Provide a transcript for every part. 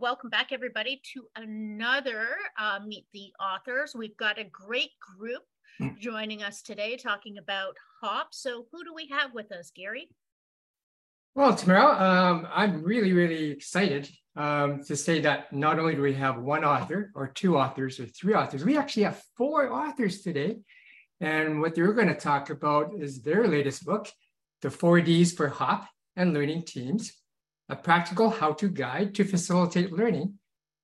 welcome back everybody to another uh, Meet the Authors. We've got a great group hmm. joining us today talking about HOP. So who do we have with us, Gary? Well, Tamara, um, I'm really, really excited um, to say that not only do we have one author or two authors or three authors, we actually have four authors today. And what they're going to talk about is their latest book, The Four Ds for Hop and Learning Teams a practical how-to guide to facilitate learning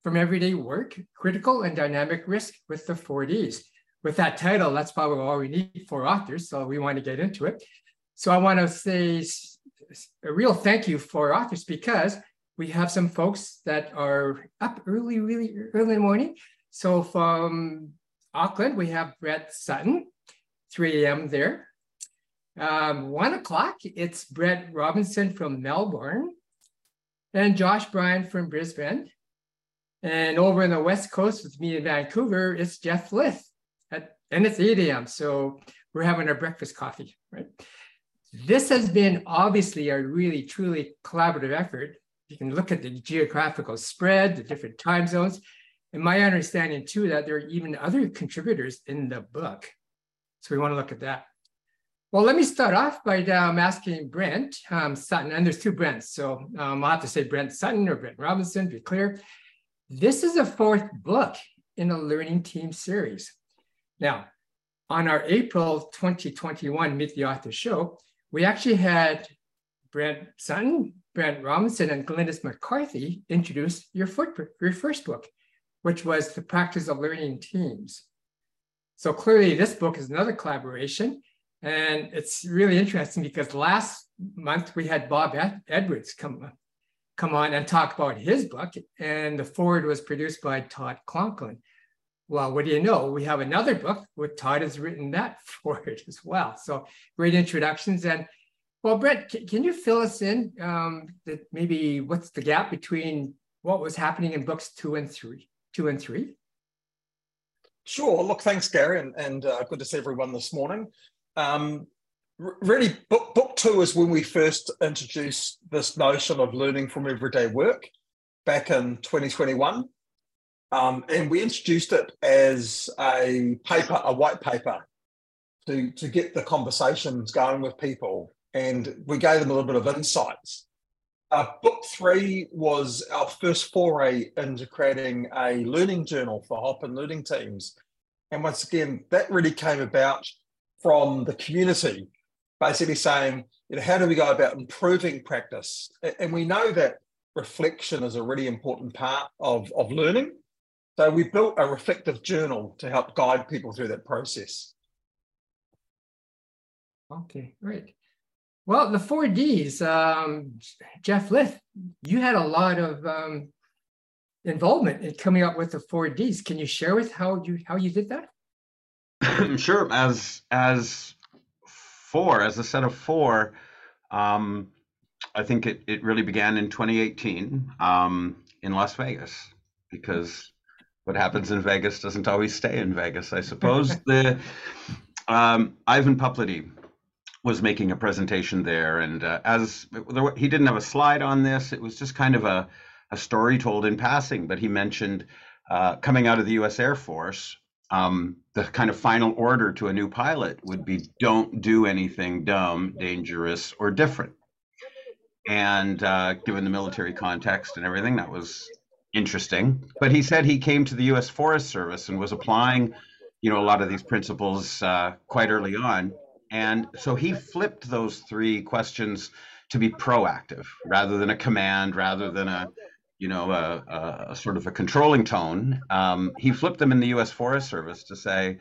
from everyday work, critical and dynamic risk with the four Ds. With that title, that's probably all we need for authors, so we want to get into it. So I want to say a real thank you for authors because we have some folks that are up early, really early in the morning. So from Auckland, we have Brent Sutton, 3 a.m. there. Um, one o'clock, it's Brent Robinson from Melbourne and Josh Bryant from Brisbane. And over in the West Coast with me in Vancouver, it's Jeff Lyth. At, and it's 8 a.m. So we're having our breakfast coffee, right? This has been obviously a really, truly collaborative effort. You can look at the geographical spread, the different time zones. And my understanding too, that there are even other contributors in the book. So we want to look at that. Well, let me start off by um, asking Brent um, Sutton, and there's two Brents, so um, I'll have to say Brent Sutton or Brent Robinson to be clear. This is a fourth book in the Learning Team series. Now, on our April 2021 Meet the Author show, we actually had Brent Sutton, Brent Robinson, and Glynis McCarthy introduce your, foot, your first book, which was The Practice of Learning Teams. So clearly this book is another collaboration and it's really interesting because last month we had Bob Edwards come, come on and talk about his book, and the forward was produced by Todd Conklin. Well, what do you know? We have another book where Todd has written that forward as well. So great introductions. And well, Brent, can you fill us in um, that maybe what's the gap between what was happening in books two and three, two and three? Sure. Look, thanks, Gary, and, and uh, good to see everyone this morning. Um, really, book, book two is when we first introduced this notion of learning from everyday work back in 2021. Um, and we introduced it as a paper, a white paper, to, to get the conversations going with people. And we gave them a little bit of insights. Uh, book three was our first foray into creating a learning journal for HOP and learning teams. And once again, that really came about from the community, basically saying, you know, how do we go about improving practice? And we know that reflection is a really important part of, of learning. So we built a reflective journal to help guide people through that process. Okay, great. Well, the four Ds, um, Jeff Lyth, you had a lot of um, involvement in coming up with the four Ds. Can you share with how you how you did that? Sure. As as four, as a set of four, um, I think it, it really began in 2018 um, in Las Vegas because what happens in Vegas doesn't always stay in Vegas. I suppose the um, Ivan Pupulidy was making a presentation there, and uh, as there, he didn't have a slide on this, it was just kind of a a story told in passing. But he mentioned uh, coming out of the U.S. Air Force um, the kind of final order to a new pilot would be don't do anything dumb, dangerous, or different. And uh, given the military context and everything, that was interesting. But he said he came to the U.S. Forest Service and was applying, you know, a lot of these principles uh, quite early on. And so he flipped those three questions to be proactive rather than a command, rather than a you know, a, a, a, sort of a controlling tone, um, he flipped them in the U.S. Forest Service to say,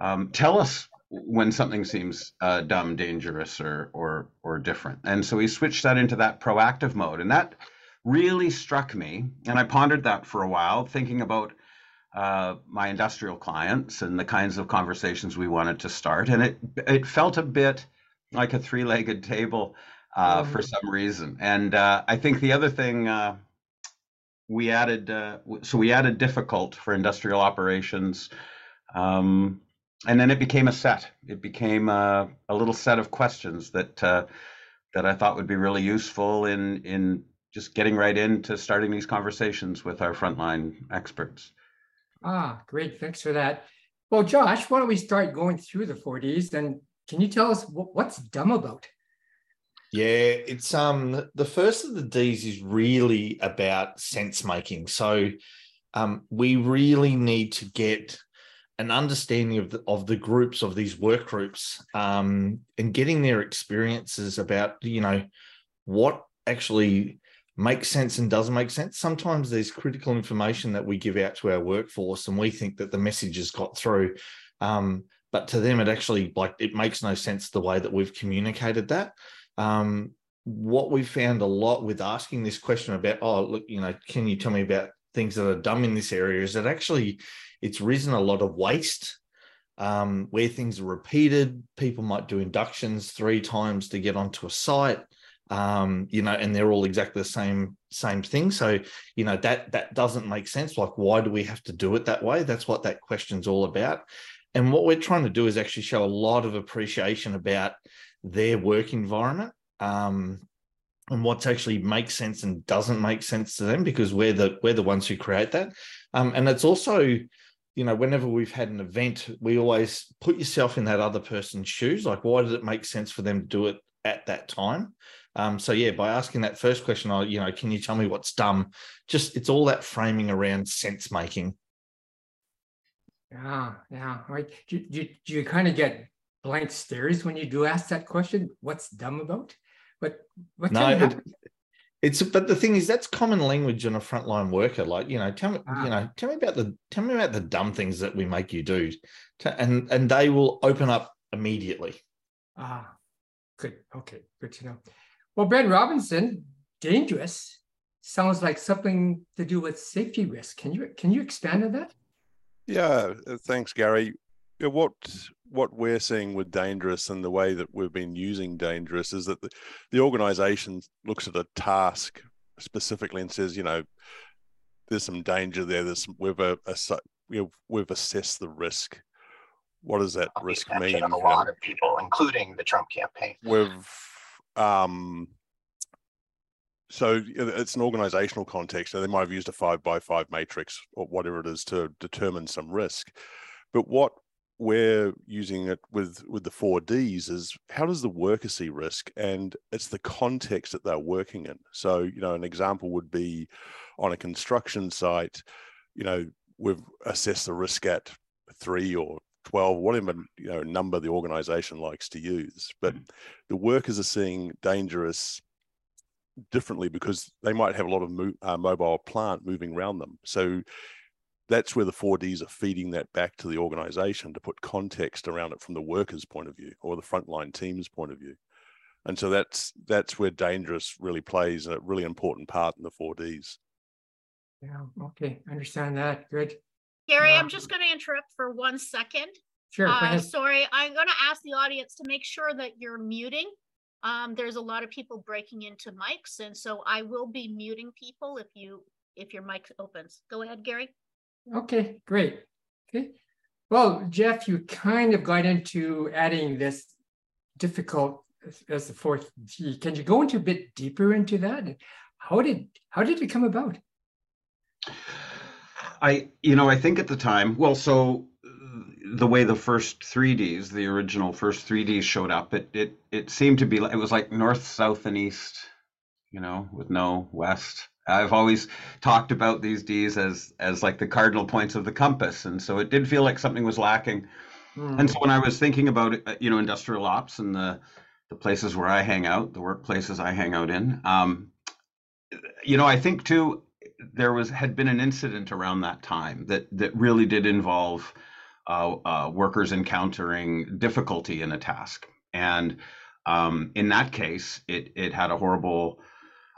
um, "Tell us when something seems uh, dumb, dangerous, or or or different." And so he switched that into that proactive mode, and that really struck me. And I pondered that for a while, thinking about uh, my industrial clients and the kinds of conversations we wanted to start, and it it felt a bit like a three-legged table uh, mm-hmm. for some reason. And uh, I think the other thing uh, we added uh, so we added difficult for industrial operations um, and then it became a set it became a, a little set of questions that uh, that i thought would be really useful in in just getting right into starting these conversations with our frontline experts. Ah, great. Thanks for that. Well, Josh, why don't we start going through the 4Ds and can you tell us what's dumb about? Yeah, it's um the first of the D's is really about sense making. So um, we really need to get an understanding of the, of the groups of these work groups um, and getting their experiences about you know what actually makes sense and doesn't make sense. Sometimes there's critical information that we give out to our workforce, and we think that the message has got through. Um, but to them, it actually like it makes no sense the way that we've communicated that. Um, what we found a lot with asking this question about, oh, look, you know, can you tell me about things that are dumb in this area? Is that actually it's risen a lot of waste um, where things are repeated. People might do inductions three times to get onto a site um, you know, and they're all exactly the same same thing. So, you know, that that doesn't make sense. Like, why do we have to do it that way? That's what that question's all about. And what we're trying to do is actually show a lot of appreciation about their work environment um, and what's actually makes sense and doesn't make sense to them because we're the we're the ones who create that. Um, and it's also, you know, whenever we've had an event, we always put yourself in that other person's shoes. Like, why did it make sense for them to do it at that time? Um, so yeah, by asking that first question, I you know, can you tell me what's dumb? Just it's all that framing around sense making. Yeah, yeah. Right. Do, you kind of get blank stares when you do ask that question? What's dumb about? But what no, it, it's but the thing is that's common language in a frontline worker. Like you know, tell me ah. you know, tell me about the tell me about the dumb things that we make you do, and and they will open up immediately. Ah, good. Okay, good to know. Well, Brent Robinson, dangerous sounds like something to do with safety risk. Can you can you expand on that? Yeah, uh, thanks, Gary. What what we're seeing with dangerous and the way that we've been using dangerous is that the, the organization looks at a task specifically and says, you know, there's some danger there. There's some, we've a, a we've, we've assessed the risk. What does that risk mean? A lot of people, including the Trump campaign. We've um, so it's an organizational context. So they might have used a five by five matrix or whatever it is to determine some risk. But what we're using it with with the four Ds is how does the worker see risk, and it's the context that they're working in. So you know, an example would be on a construction site. You know, we've assessed the risk at three or 12, whatever you know number the organization likes to use. But mm-hmm. the workers are seeing dangerous differently because they might have a lot of mo- uh, mobile plant moving around them. So that's where the 4Ds are feeding that back to the organization to put context around it from the workers' point of view or the frontline team's point of view. And so that's that's where dangerous really plays a really important part in the 4Ds. Yeah, okay, understand that. Good. Gary, I'm just going to interrupt for one second. Sure. Uh, sorry, I'm going to ask the audience to make sure that you're muting. Um, there's a lot of people breaking into mics, and so I will be muting people if you if your mic opens. Go ahead, Gary. Okay, great. Okay. Well, Jeff, you kind of got into adding this difficult as the fourth D. Can you go into a bit deeper into that? How did how did it come about? I, you know, I think at the time, well, so uh, the way the first 3Ds, the original first 3Ds showed up, it it it seemed to be it was like north, south, and east, you know, with no west. I've always talked about these Ds as as like the cardinal points of the compass, and so it did feel like something was lacking. Mm. And so when I was thinking about uh, you know, industrial ops and the the places where I hang out, the workplaces I hang out in, um, you know, I think too there was had been an incident around that time that that really did involve uh, uh, workers encountering difficulty in a task, and um, in that case, it it had a horrible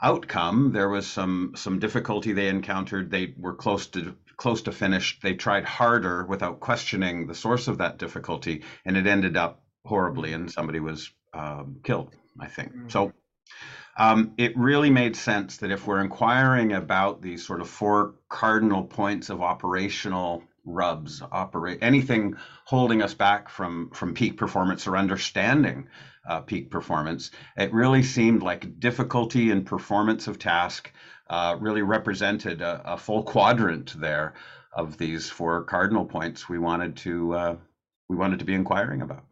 outcome. There was some some difficulty they encountered. They were close to close to finished. They tried harder without questioning the source of that difficulty, and it ended up horribly, and somebody was um, killed. I think mm-hmm. so um, it really made sense that if we're inquiring about these sort of four cardinal points of operational rubs, operate anything holding us back from from peak performance or understanding uh, peak performance. It really seemed like difficulty in performance of task uh, really represented a, a, full quadrant there of these four cardinal points we wanted to uh, we wanted to be inquiring about.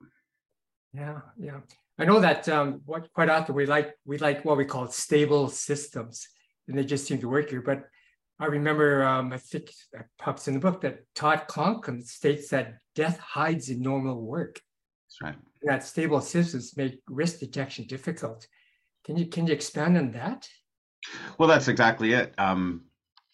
Yeah, yeah. I know that um, what quite often we like we like what we call stable systems, and they just seem to work here. But I remember um, I think that pops in the book that Todd Conklin states that death hides in normal work. That's right. That stable systems make risk detection difficult. Can you can you expand on that? Well, that's exactly it. Um,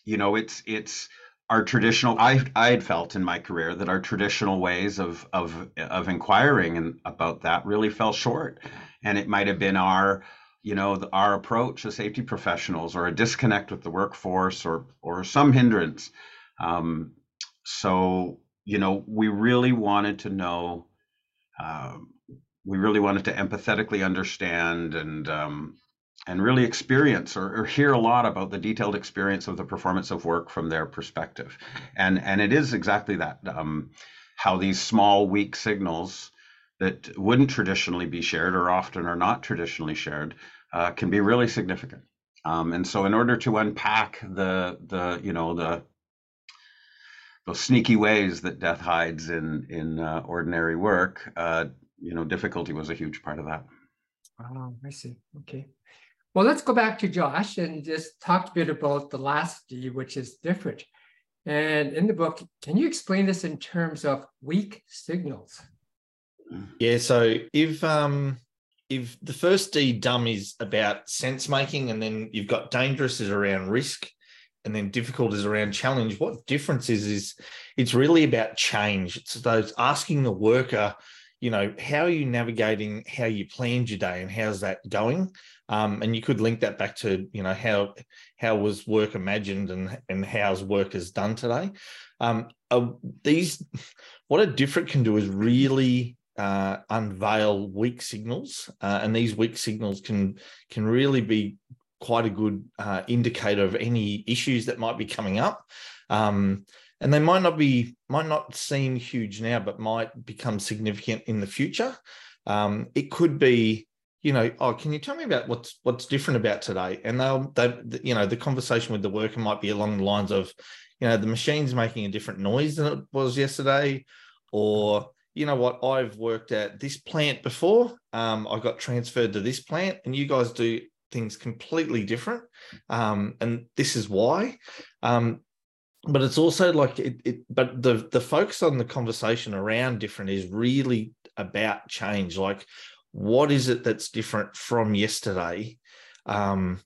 you know, it's it's our traditional. I I had felt in my career that our traditional ways of of of inquiring and about that really fell short, and it might have been our you know our approach as safety professionals or a disconnect with the workforce or or some hindrance. Um, so you know we really wanted to know um, we really wanted to empathetically understand and um, and really experience or, or, hear a lot about the detailed experience of the performance of work from their perspective. And and it is exactly that um, how these small weak signals that wouldn't traditionally be shared or often are not traditionally shared uh, can be really significant. Um, and so in order to unpack the the you know the those sneaky ways that death hides in in uh, ordinary work, uh, you know, difficulty was a huge part of that. Oh, I see. Okay. Well, let's go back to Josh and just talk a bit about the last D, which is different. And in the book, can you explain this in terms of weak signals? Yeah. So if um if the first D dumb is about sense making, and then you've got dangerous is around risk, and then difficult is around challenge. What difference is is it's really about change. It's those asking the worker, you know, how are you navigating how you planned your day and how's that going? Um, and you could link that back to you know how how was work imagined and and how's work is done today. Um, uh, these what a different can do is really uh, unveil weak signals, uh, and these weak signals can can really be quite a good uh, indicator of any issues that might be coming up. Um, and they might not be might not seem huge now, but might become significant in the future. Um, it could be, you know, oh, can you tell me about what's what's different about today? And they'll they you know the conversation with the worker might be along the lines of, you know, the machine's making a different noise than it was yesterday, or you know what, I've worked at this plant before. Um, I got transferred to this plant, and you guys do things completely different. Um, and this is why. Um, but it's also like it, it, but the the focus on the conversation around different is really about change. Like, what is it that's different from yesterday? Um,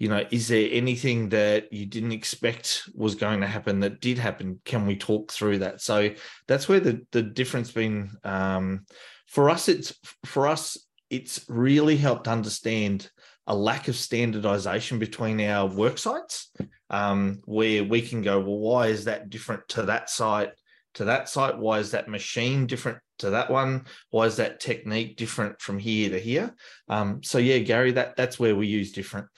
you know, is there anything that you didn't expect was going to happen that did happen? Can we talk through that? So that's where the the difference been um, for us. It's for us. It's really helped understand a lack of standardization between our work sites, um, where we can go, well, why is that different to that site? To that site, why is that machine different to that one? Why is that technique different from here to here? Um, so yeah, Gary, that that's where we use different.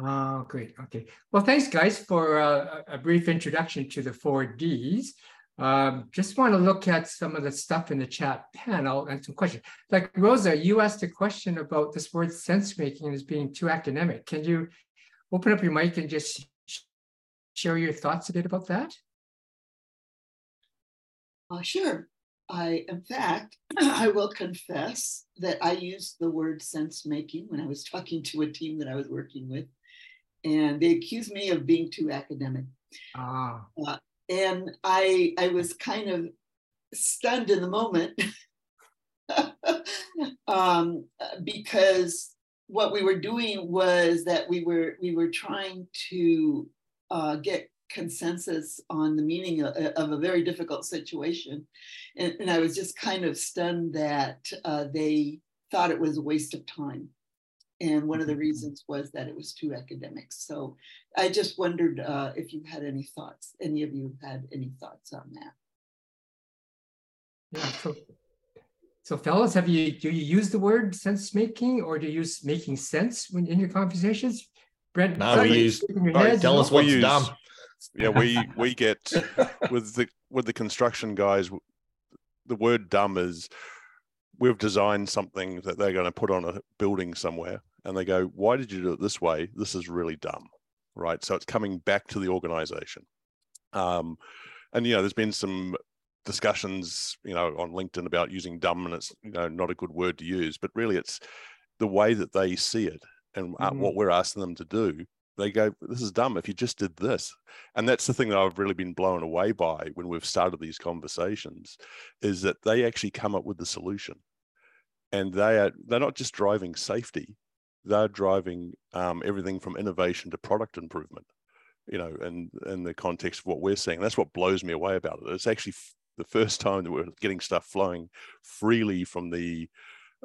Oh, great. Okay. Well, thanks, guys, for uh, a brief introduction to the four Ds. Um, just want to look at some of the stuff in the chat panel and some questions. Like Rosa, you asked a question about this word sense making as being too academic. Can you open up your mic and just share your thoughts a bit about that? Uh, sure. I, in fact, I will confess that I used the word sense making when I was talking to a team that I was working with and they accused me of being too academic. Ah. Uh, and I, I was kind of stunned in the moment um, because what we were doing was that we were we were trying to uh, get consensus on the meaning of, of, a very difficult situation, and, and, I was just kind of stunned that uh, they thought it was a waste of time. And one of the mm-hmm. reasons was that it was too academic. So I just wondered uh, if you had any thoughts, any of you had any thoughts on that. Yeah, so, so fellas, have you do you use the word sense making or do you use making sense when in your conversations? Brent, no, we use. Right, tell us what's use, dumb. Yeah, we we get with the with the construction guys. The word "dumb" is we've designed something that they're going to put on a building somewhere, and they go, "Why did you do it this way? This is really dumb." Right. So it's coming back to the organization. Um, and you know, there's been some discussions, you know, on LinkedIn about using dumb, and it's you know not a good word to use, but really it's the way that they see it and mm-hmm. what we're asking them to do. They go, "This is dumb. If you just did this," and that's the thing that I've really been blown away by when we've started these conversations, is that they actually come up with the solution, and they are they're not just driving safety, they're driving um, everything from innovation to product improvement you know, and in the context of what we're seeing. That's what blows me away about it. It's actually the first time that we're getting stuff flowing freely from the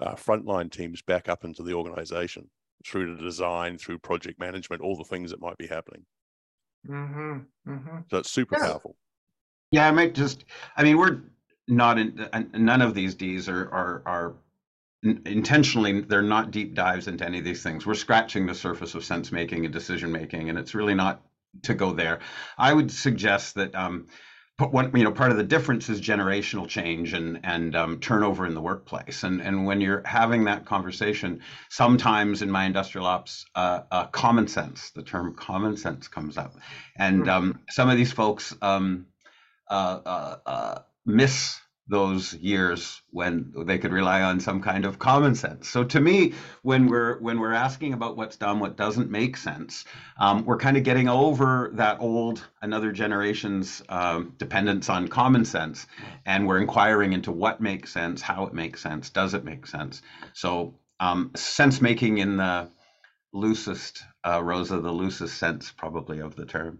uh, frontline teams back up into the organization through the design, through project management, all the things that might be happening. Mm-hmm, mm-hmm. So it's super yeah. powerful. Yeah, I might just. I mean, we're not in. None of these Ds are are are intentionally they're not deep dives into any of these things we're scratching the surface of sense making and decision making and it's really not to go there i would suggest that um, but one, you know, part of the difference is generational change and and um, turnover in the workplace. And and when you're having that conversation, sometimes in my industrial ops, uh, uh, common sense, the term common sense comes up, and hmm. um, some of these folks um, uh, uh, uh miss those years when they could rely on some kind of common sense. So to me, when we're when we're asking about what's done, what doesn't make sense, um, we're kind of getting over that old another generation's um, dependence on common sense, and we're inquiring into what makes sense, how it makes sense, does it make sense? So um, sense making in the loosest uh, Rosa, the loosest sense probably of the term.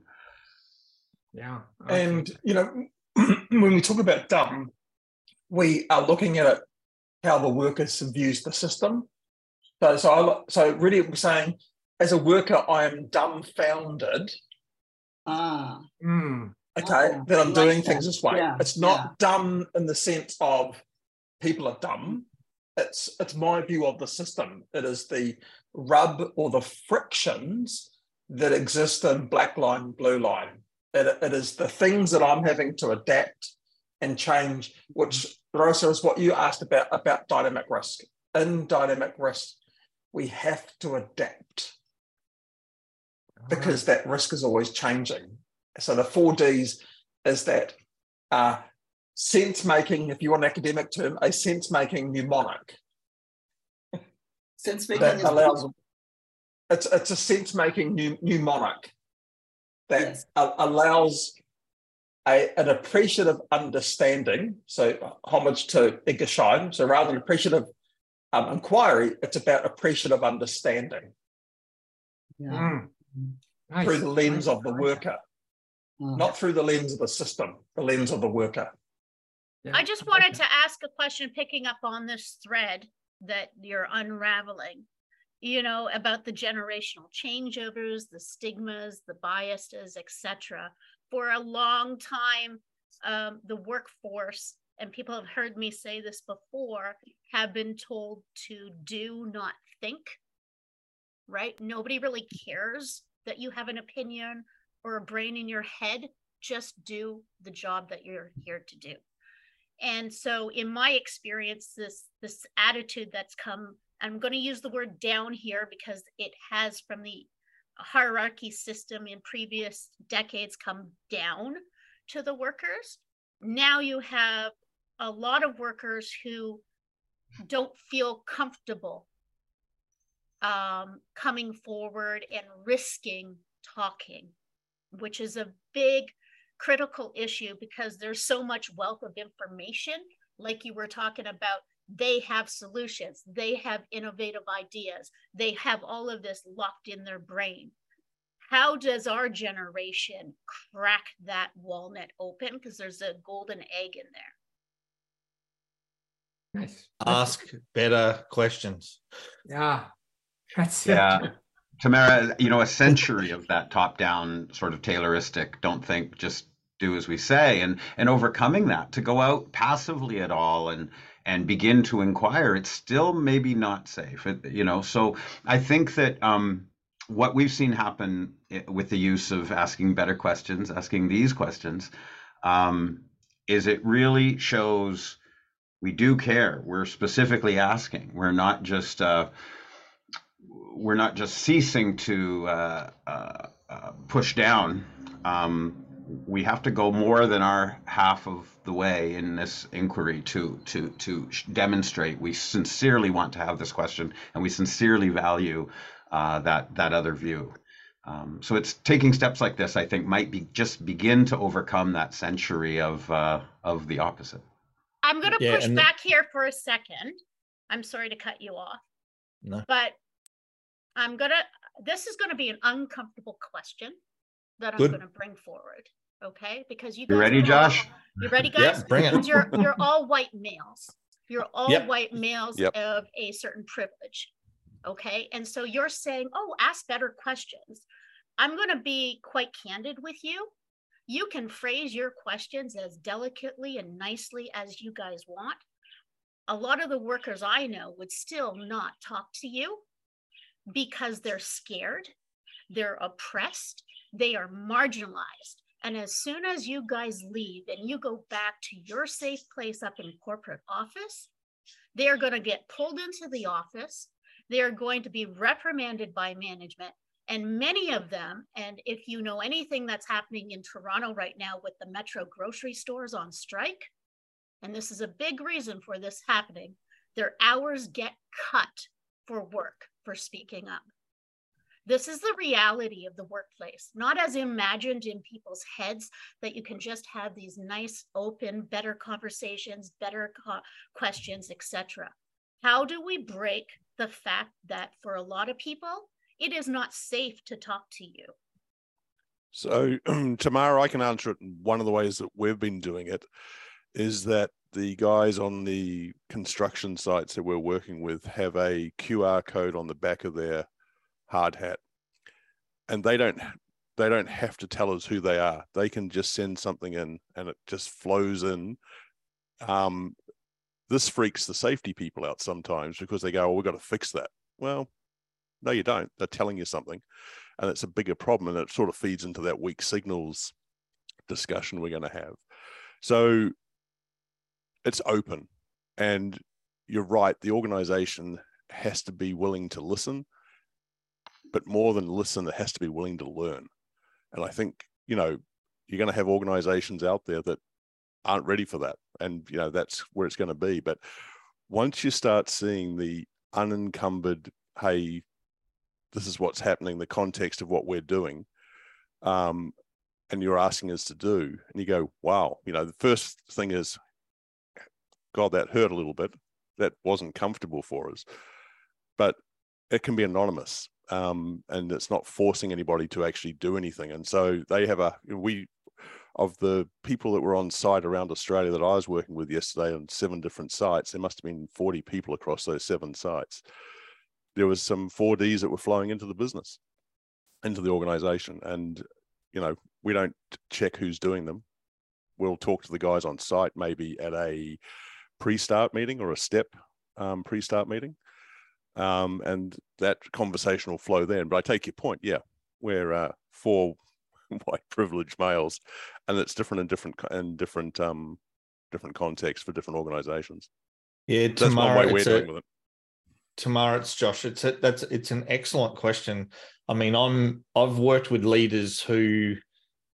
Yeah, and you know when we talk about dumb we are looking at it how the workers views the system. So, so, I, so really, we're saying, as a worker, I am dumbfounded. Ah. Mm. Okay, oh, that I'm like doing that. things this way. Yeah. It's not yeah. dumb in the sense of people are dumb. It's it's my view of the system. It is the rub or the frictions that exist in black line, blue line. It, it is the things that I'm having to adapt and change, which Rosa is what you asked about about dynamic risk. In dynamic risk, we have to adapt because that risk is always changing. So the four Ds is that uh, sense making, if you want an academic term, a sense making mnemonic. Sense making allows. It's it's a sense making mnemonic that yes. allows a, an appreciative understanding. So homage to Edgar Schein. So rather than appreciative um, inquiry, it's about appreciative understanding. Yeah. Mm. Nice. Through the lens nice. of the worker, mm. not through the lens of the system, the lens of the worker. Yeah. I just wanted to ask a question picking up on this thread that you're unraveling you know about the generational changeovers the stigmas the biases etc for a long time, um, the workforce, and people have heard me say this before, have been told to do, not think, right? Nobody really cares that you have an opinion or a brain in your head. Just do the job that you're here to do. And so, in my experience, this this attitude that's come, I'm going to use the word down here because it has from the hierarchy system in previous decades come down to the workers. Now you have a lot of workers who don't feel comfortable um, coming forward and risking talking, which is a big critical issue because there's so much wealth of information, like you were talking about they have solutions, they have innovative ideas, they have all of this locked in their brain. How does our generation crack that walnut open? Because there's a golden egg in there. Nice. Ask better questions. Yeah. That's yeah. It. Tamara, you know, a century of that top down sort of Tayloristic, don't think, just do as we say, and and overcoming that to go out passively at all and and begin to inquire, it's still maybe not safe. You know, so I think that um, what we've seen happen with the use of asking better questions, asking these questions, um, is it really shows we do care. We're specifically asking. We're not just uh, we're not just ceasing to uh, uh, uh push down. Um, we have to go more than our half of the way in this inquiry to to to demonstrate we sincerely want to have this question and we sincerely value uh, that that other view. Um, so it's taking steps like this, I think, might be just begin to overcome that century of uh, of the opposite. I'm going to yeah, push back here for a second. I'm sorry to cut you off. No. But I'm going to, this is going to be an uncomfortable question that I'm going to bring forward. Okay. Because you guys. You ready, Josh? All, you ready, guys? Yeah, bring it. You're, you're all white males. You're all yep. white males yep. of a certain privilege. Okay. And so you're saying, oh, ask better questions. I'm going to be quite candid with you. You can phrase your questions as delicately and nicely as you guys want. A lot of the workers I know would still not talk to you because they're scared, they're oppressed, they are marginalized. And as soon as you guys leave and you go back to your safe place up in corporate office, they are going to get pulled into the office. They are going to be reprimanded by management. And many of them, and if you know anything that's happening in Toronto right now with the Metro grocery stores on strike, and this is a big reason for this happening, their hours get cut for work for speaking up. This is the reality of the workplace, not as imagined in people's heads that you can just have these nice, open, better conversations, better co- questions, etc. How do we break the fact that for a lot of people, it is not safe to talk to you. So, Tamara, I can answer it. One of the ways that we've been doing it is that the guys on the construction sites that we're working with have a QR code on the back of their hard hat, and they don't they don't have to tell us who they are. They can just send something in, and it just flows in. Um, this freaks the safety people out sometimes because they go, "Oh, we've got to fix that." Well, no, you don't. They're telling you something. And it's a bigger problem. And it sort of feeds into that weak signals discussion we're going to have. So it's open. And you're right. The organization has to be willing to listen. But more than listen, it has to be willing to learn. And I think, you know, you're going to have organizations out there that aren't ready for that. And, you know, that's where it's going to be. But once you start seeing the unencumbered, hey, this is what's happening, the context of what we're doing, um, and you're asking us to do, and you go, wow, you know, the first thing is, God, that hurt a little bit. That wasn't comfortable for us, but it can be anonymous, um, and it's not forcing anybody to actually do anything. And so they have a we of the people that were on site around Australia that I was working with yesterday on seven different sites, there must have been 40 people across those seven sites there was some 4Ds that were flowing into the business, into the organization. And, you know, we don't check who's doing them. We'll talk to the guys on site, maybe at a pre-start meeting or a step um, pre-start meeting. Um, and that conversation will flow then. But I take your point. Yeah, we're uh, four white privileged males, and it's different in different in different um, different contexts for different organizations. Yeah, way we're doing with it. Tamara, it's Josh. It's a, that's it's an excellent question. I mean, I'm I've worked with leaders who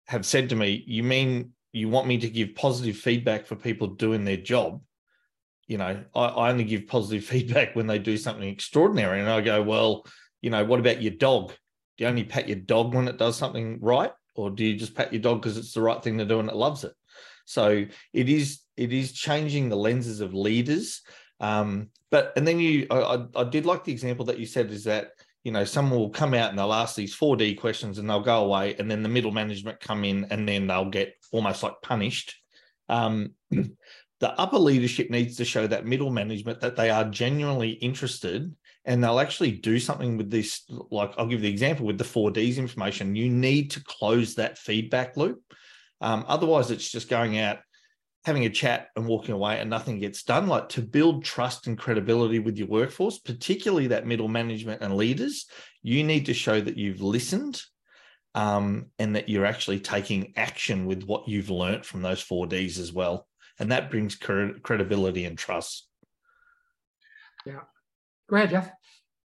have said to me, "You mean you want me to give positive feedback for people doing their job?" You know, I, I only give positive feedback when they do something extraordinary, and I go, "Well, you know, what about your dog? Do you only pat your dog when it does something right, or do you just pat your dog because it's the right thing to do and it loves it?" So it is it is changing the lenses of leaders um, but and then you, I, I did like the example that you said is that you know someone will come out and they'll ask these 4D questions and they'll go away, and then the middle management come in and then they'll get almost like punished. Um, the upper leadership needs to show that middle management that they are genuinely interested and they'll actually do something with this. Like I'll give the example with the 4Ds information. You need to close that feedback loop. Um, otherwise, it's just going out having a chat and walking away and nothing gets done. Like to build trust and credibility with your workforce, particularly that middle management and leaders, you need to show that you've listened um, and that you're actually taking action with what you've learnt from those four Ds as well. And that brings credibility and trust. Yeah. Go ahead, Jeff.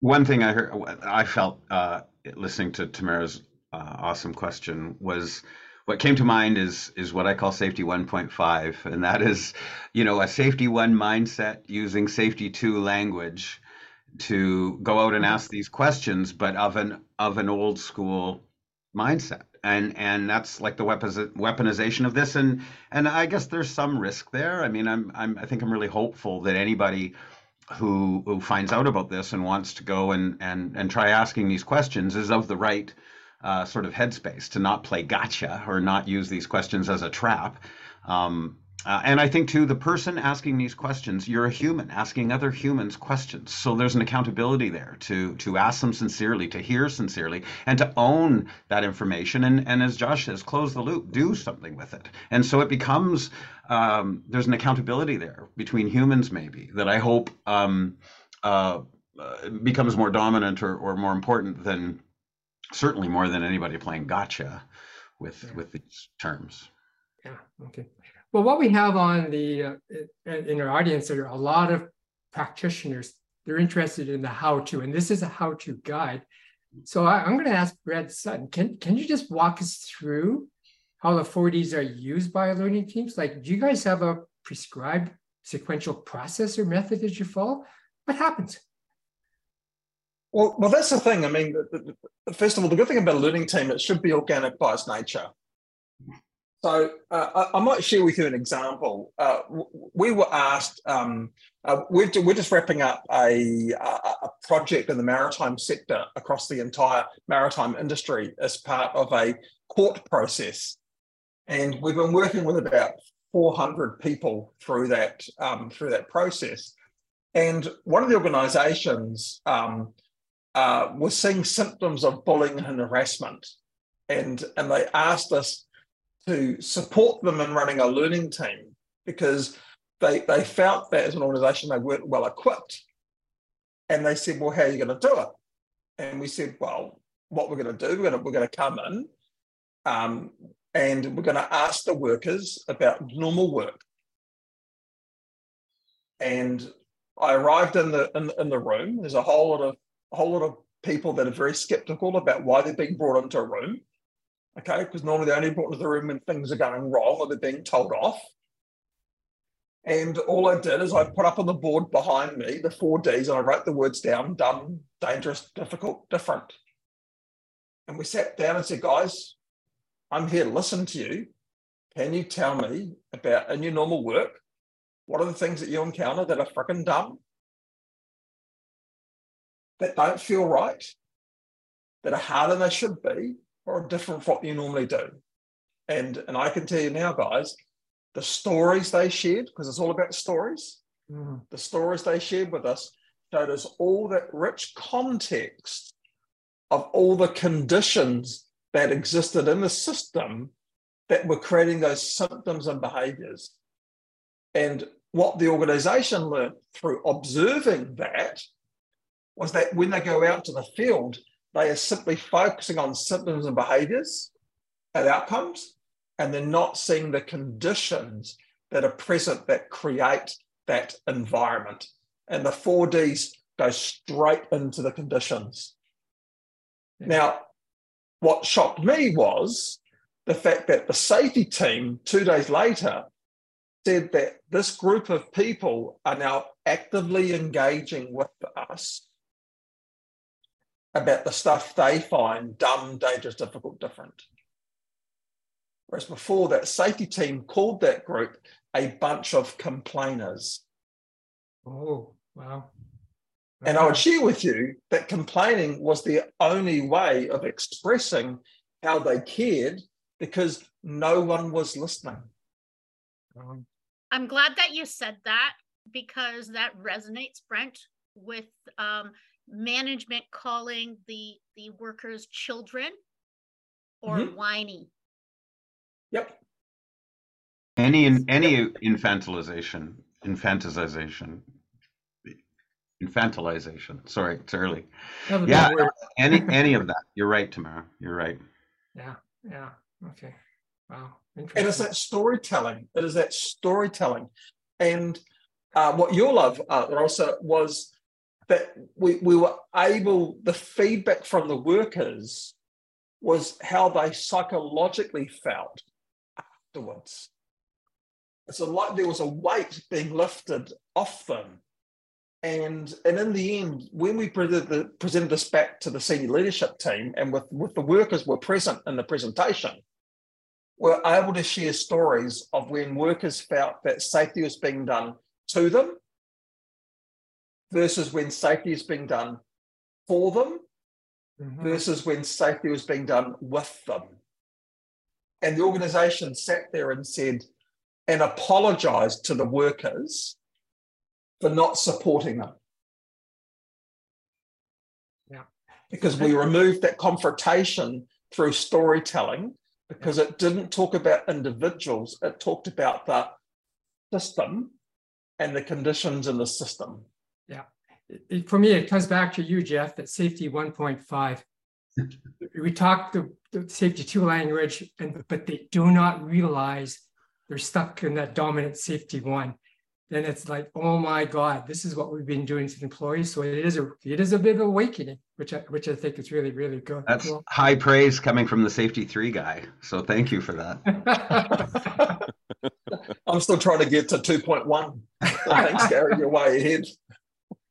One thing I heard, I felt uh, listening to Tamara's uh, awesome question was what came to mind is is what I call safety 1.5, and that is, you know, a safety one mindset using safety two language to go out and ask these questions, but of an of an old school mindset and and that's like the weaponization of this. And and i guess there's some risk there. I mean i'm, I'm i think i'm really hopeful that anybody who who finds out about this and wants to go and and and try asking these questions is of the right uh, sort of headspace to not play gotcha or not use these questions as a trap. Um, uh, and I think too, the person asking these questions, you're a human asking other humans questions. So there's an accountability there to to ask them sincerely, to hear sincerely, and to own that information. And and as Josh says, close the loop, do something with it. And so it becomes um, there's an accountability there between humans, maybe that I hope um, uh, uh, becomes more dominant or, or more important than certainly more than anybody playing gotcha with yeah. with these terms. Yeah. Okay. Well, what we have on the uh, in our audience are a lot of practitioners. They're interested in the how-to, and this is a how-to guide. So I, am going to ask Brent Sutton. Can can you just walk us through how the 4Ds are used by learning teams? Like, do you guys have a prescribed sequential process or method that you follow? What happens? Well, well, that's the thing. I mean, the, the, first of all, the good thing about a learning team, it should be organic by its nature. So uh, I, I, might share with you an example. Uh, we were asked, um, uh, we're, we're just wrapping up a, a, project in the maritime sector across the entire maritime industry as part of a court process. And we've been working with about 400 people through that, um, through that process. And one of the organizations um, uh, was seeing symptoms of bullying and harassment. And, and they asked us to support them in running a learning team because they, they felt that as an organization they weren't well equipped. And they said, Well, how are you going to do it? And we said, Well, what we're going to do, we're going to, we're going to come in um, and we're going to ask the workers about normal work. And I arrived in the in, in the room. There's a whole lot of a whole lot of people that are very skeptical about why they're being brought into a room okay? Because normally they're only brought into the room when things are going wrong or they're being told off. And all I did is I put up on the board behind me the four Ds and I wrote the words down dumb, dangerous, difficult, different. And we sat down and said, guys, I'm here to listen to you. Can you tell me about in your normal work, what are the things that you encounter that are freaking dumb? That don't feel right, that are harder than they should be, or different from what you normally do. And, and I can tell you now, guys, the stories they shared, because it's all about stories, mm. the stories they shared with us showed us all that rich context of all the conditions that existed in the system that were creating those symptoms and behaviors. And what the organization learned through observing that was that when they go out to the field, they are simply focusing on symptoms and behaviors and outcomes, and they're not seeing the conditions that are present that create that environment. And the 4Ds go straight into the conditions. Yeah. Now, what shocked me was the fact that the safety team, two days later, said that this group of people are now actively engaging with us about the stuff they find dumb, dangerous, difficult, different. Whereas before, that safety team called that group a bunch of complainers. Oh, wow. And I would share with you that complaining was the only way of expressing how they cared because no one was listening. I'm glad that you said that because that resonates, Brent, with um, management calling the the workers children or mm-hmm. whiny. Yep. Any any infantilization, infantilization, infantilization. Sorry, it's early. Yeah, any any of that. You're right, Tamara. You're right. Yeah, yeah. Okay. Wow. And it's that storytelling. It is that storytelling. And uh, what you'll love, uh, Rosa, was that we, we were able, the feedback from the workers was how they psychologically felt afterwards. It's a lot, there was a weight being lifted off them. And, and in the end, when we presented, the, presented this back to the senior leadership team and with, with the workers were present in the presentation, we're able to share stories of when workers felt that safety was being done to them versus when safety is being done for them mm-hmm. versus when safety was being done with them. And the organization sat there and said, and apologized to the workers for not supporting them. Yeah. Because we removed that confrontation through storytelling because it didn't talk about individuals, it talked about the system and the conditions in the system. Yeah. It, for me, it comes back to you, Jeff, that safety 1.5. we talk the, the safety two language, and but they do not realize they're stuck in that dominant safety one. Then it's like, oh my God, this is what we've been doing to employees. So it is a it is a bit of awakening, which I which I think is really, really good. That's cool. high praise coming from the safety three guy. So thank you for that. I'm still trying to get to 2.1. thanks, Gary. You're way ahead.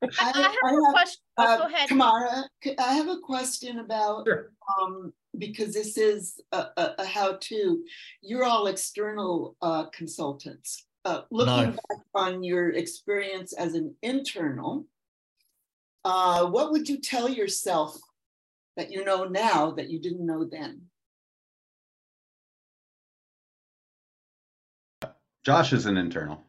I, I, have, I have a question. Oh, uh, go ahead. Tamara, I have a question about sure. um, because this is a, a, a how-to. You're all external uh, consultants. Uh, looking no. back on your experience as an internal, uh, what would you tell yourself that you know now that you didn't know then? Josh is an internal.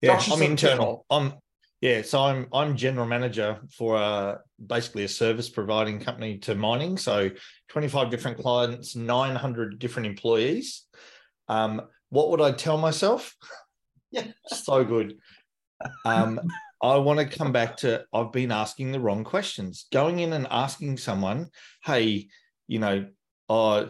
Yeah, Josh I'm internal. I'm yeah, so I'm I'm general manager for a basically a service providing company to mining. So 25 different clients, 900 different employees. Um, what would I tell myself? Yeah, so good. Um, I want to come back to I've been asking the wrong questions. Going in and asking someone, hey, you know, uh,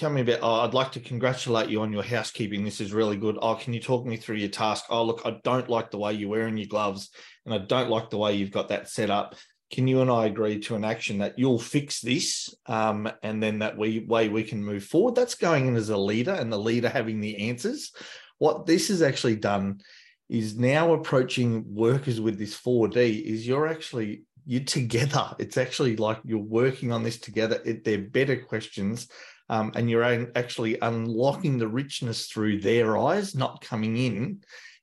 tell me about oh, i'd like to congratulate you on your housekeeping. This is really good. Oh can you talk me through your task? Oh look i don't like the way you're wearing your gloves and i don't like the way you've got that set up. Can you and i agree to an action that you'll fix this um, and then that we, way we can move forward? That's going in as a leader and the leader having the answers. What this has actually done is now approaching workers with this 4d is you're actually you're together. It's actually like you're working on this together. It, they're better questions um, and you're actually unlocking the richness through their eyes, not coming in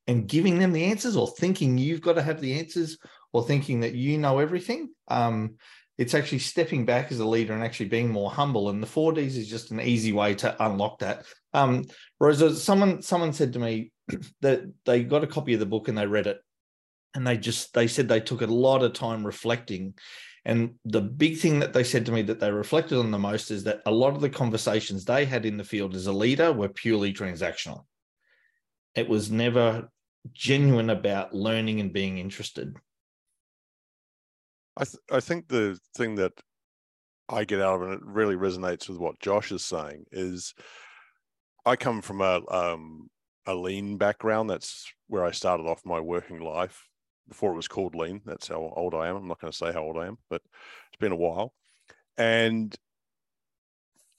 and giving them the answers or thinking you've got to have the answers or thinking that you know everything. Um, it's actually stepping back as a leader and actually being more humble. And the 4Ds is just an easy way to unlock that. Um, Rosa, someone someone said to me that they got a copy of the book and they read it, and they just they said they took a lot of time reflecting and the big thing that they said to me that they reflected on the most is that a lot of the conversations they had in the field as a leader were purely transactional. It was never genuine about learning and being interested. I, th- I think the thing that I get out of it, and it really resonates with what Josh is saying, is I come from a um, a lean background. That's where I started off my working life before it was called lean. That's how old I am. I'm not going to say how old I am, but it's been a while. And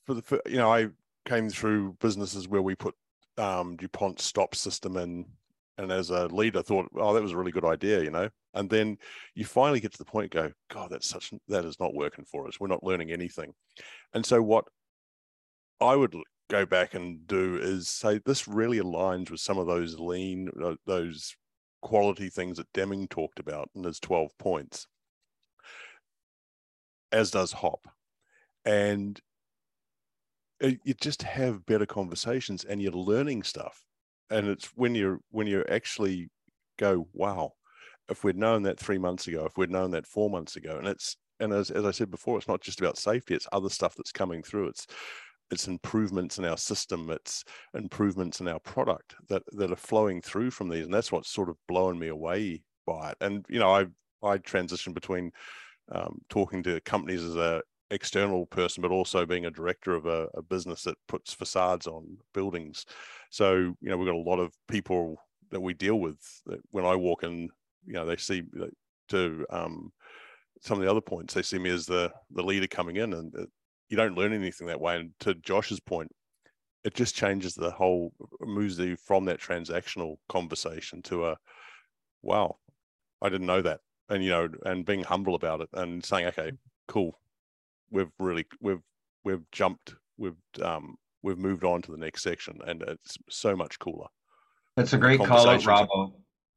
for the, you know, I came through businesses where we put um, DuPont stop system in. And as a leader, thought, oh, that was a really good idea, you know. And then you finally get to the point, go, God, that's such that is not working for us. We're not learning anything. And so what I would go back and do is say this really aligns with some of those lean, uh, those quality things that Deming talked about in his 12 points, as does HOP. And you just have better conversations and you're learning stuff. And it's when you're when you actually go, wow, if we'd known that three months ago, if we'd known that four months ago, and it's and as, as I said before, it's not just about safety, it's other stuff that's coming through. It's it's improvements in our system, it's improvements in our product that that are flowing through from these, and that's what's sort of blowing me away by it. And you know, I I transition between um, talking to companies as a external person, but also being a director of a, a, business that puts facades on buildings. So you know, we've got a lot of people that we deal with. That when I walk in, you know, they see to um, some of the other points, they see me as the the leader coming in, and you don't learn anything that way. And to Josh's point, it just changes the whole moves you from that transactional conversation to a wow, I didn't know that. And you know, and being humble about it and saying, okay, cool. We've really we've we've jumped, we've um we've moved on to the next section and it's so much cooler. That's a great call out, Robbo.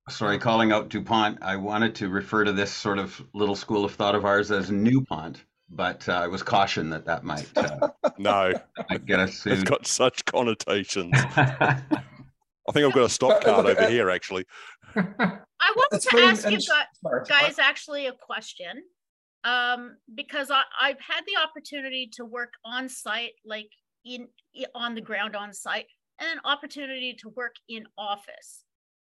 Sorry, calling out DuPont. I wanted to refer to this sort of little school of thought of ours as NuPont but uh, I was cautioned that that might uh, no might get us sued. It's got such connotations. I think I've got a stop card over here, actually. I wanted to ask you guys, guys actually a question um, because I, I've had the opportunity to work on site, like in on the ground on site, and an opportunity to work in office.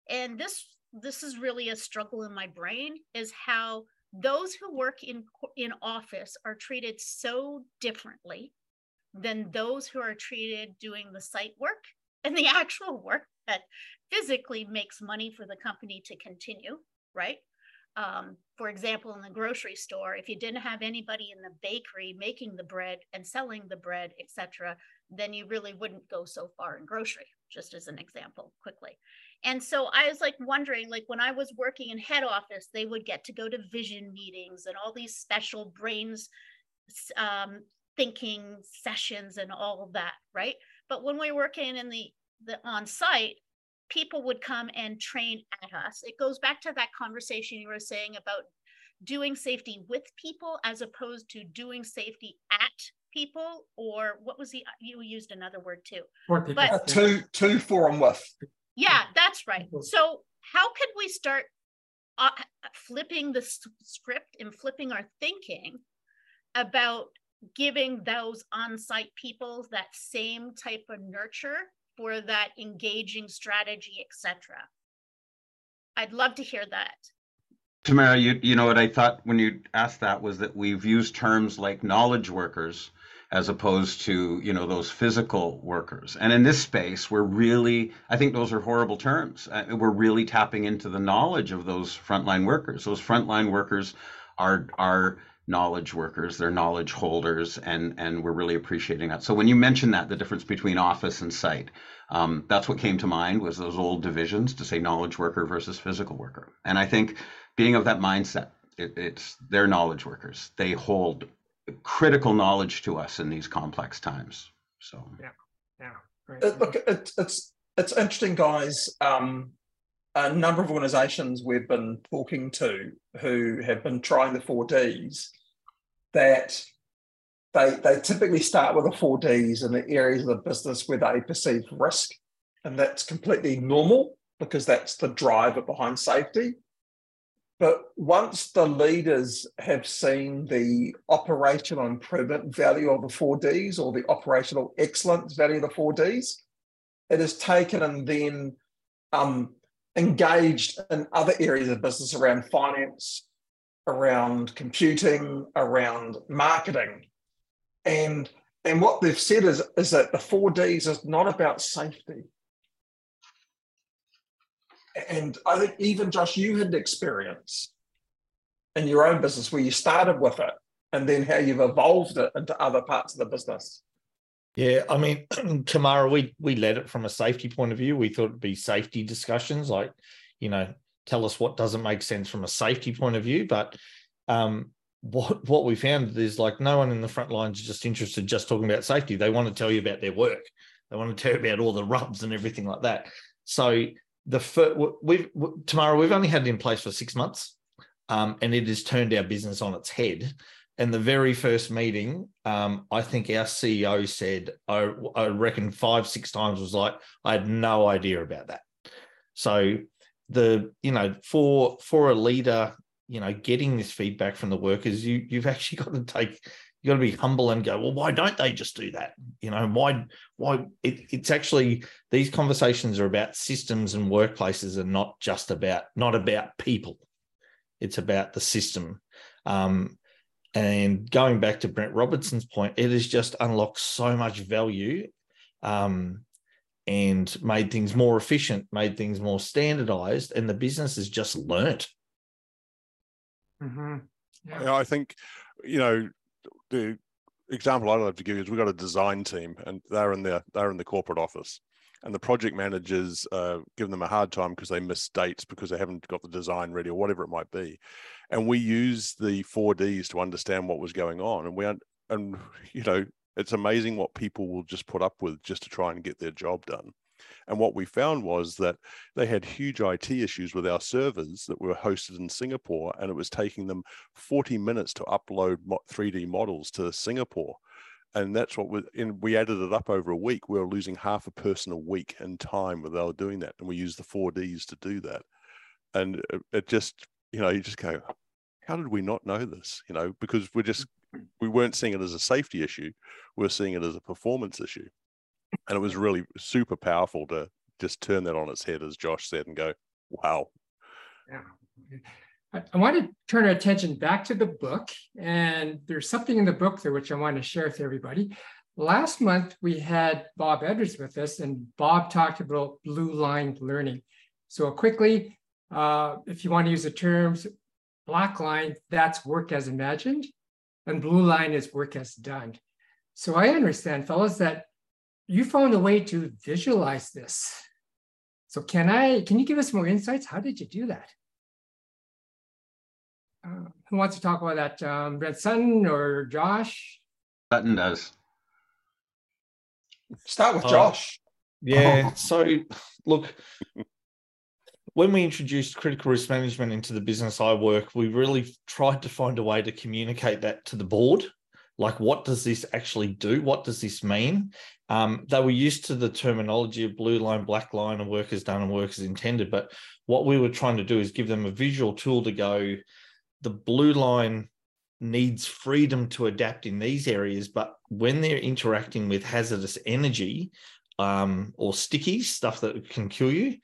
And this this is really a struggle in my brain is how those who work in in office are treated so differently than those who are treated doing the site work and the actual work that physically makes money for the company to continue right? Um, for example in the grocery store if you didn't have anybody in the bakery making the bread and selling the bread etc then you really wouldn't go so far in grocery just as an example quickly and so I was like wondering, like when I was working in head office, they would get to go to vision meetings and all these special brains um, thinking sessions and all of that, right? But when we were working in the the on site, people would come and train at us. It goes back to that conversation you were saying about doing safety with people as opposed to doing safety at people or what was the you used another word too but uh, two two for and with yeah, that's right. So how could we start uh, flipping the script and flipping our thinking about giving those on-site people that same type of nurture for that engaging strategy, etc. I'd love to hear that. Tamara, you, you know what I thought when you asked that was that we've used terms like knowledge workers as opposed to you know those physical workers. And in this space we're really i think those are horrible terms. Uh, we're really tapping into the knowledge of those frontline workers. Those frontline workers are are knowledge workers. They're knowledge holders and and we're really appreciating that. So when you mentioned that the difference between office and site um, that's what came to mind was those old divisions to say knowledge worker versus physical worker. And i think being of that mindset it, it's they're knowledge workers. They hold critical knowledge to us in these complex times. So yeah, yeah. Uh, look, it, it's it's interesting, guys. Um, a number of organisations we've been talking to who have been trying the four Ds that they they typically start with the four Ds in the areas of the business where they perceive risk, and that's completely normal because that's the driver behind safety. But once the leaders have seen the operational improvement value of the four Ds or the operational excellence value of the four Ds, it is taken and then um, engaged in other areas of business around finance, around computing, around marketing. And, and what they've said is, is that the four Ds is not about safety and I think even Josh, you had experience in your own business where you started with it and then how you've evolved it into other parts of the business. Yeah, I mean, Tamara, we we led it from a safety point of view. We thought it'd be safety discussions, like, you know, tell us what doesn't make sense from a safety point of view. But um, what what we found is like no one in the front lines is just interested just talking about safety. They want to tell you about their work. They want to tell you about all the rubs and everything like that. So the first, we've Tamara we've only had it in place for six months, um, and it has turned our business on its head. And the very first meeting, um, I think our CEO said, I, I reckon five six times was like, I had no idea about that. So the you know for for a leader, you know, getting this feedback from the workers, you you've actually got to take you got to be humble and go, well, why don't they just do that? You know, why, why it, it's actually these conversations are about systems and workplaces and not just about, not about people. It's about the system. Um, and going back to Brent Robinson's point, it has just unlocked so much value um, and made things more efficient, made things more standardized, and the business has just learnt. Mm-hmm. Yeah. I think, you know, the example I'd love to give you is we've got a design team and they're in the they're in the corporate office. And the project managers uh, give them a hard time because they miss dates because they haven't got the design ready or whatever it might be. And we use the 4ds to understand what was going on. And we and you know it's amazing what people will just put up with just to try and get their job done and what we found was that they had huge IT issues with our servers that were hosted in Singapore, and it was taking them 40 minutes to upload 3D models to Singapore. And that's what we, and we added it up over a week. We were losing half a person a week in time without doing that. And we used the 4Ds to do that. And it, it just, you know, you just go, how did we not know this? You know, because we're just, we weren't seeing it as a safety issue. We we're seeing it as a performance issue and it was really super powerful to just turn that on its head, as Josh said, and go, "Wow." Yeah. I want to turn our attention back to the book, and there's something in the book there which I want to share with everybody. Last month we had Bob Edwards with us, and Bob talked about blue line learning. So quickly, uh, if you want to use the terms, black line that's work as imagined, and blue line is work as done. So I understand, fellas, that you found a way to visualize this. So can I, can you give us more insights? How did you do that? Uh, who wants to talk about that? Um, Brent Sutton or Josh? Sutton does. Start with uh, Josh. Yeah. So look, when we introduced critical risk management into the business I work, we really tried to find a way to communicate that to the board like what does this actually do? What does this mean? Um, they were used to the terminology of blue line black line and work is done and work is intended. But what we were trying to do is give them a visual tool to go the blue line needs freedom to adapt in these areas but when they're interacting with hazardous energy um, or sticky stuff that can kill you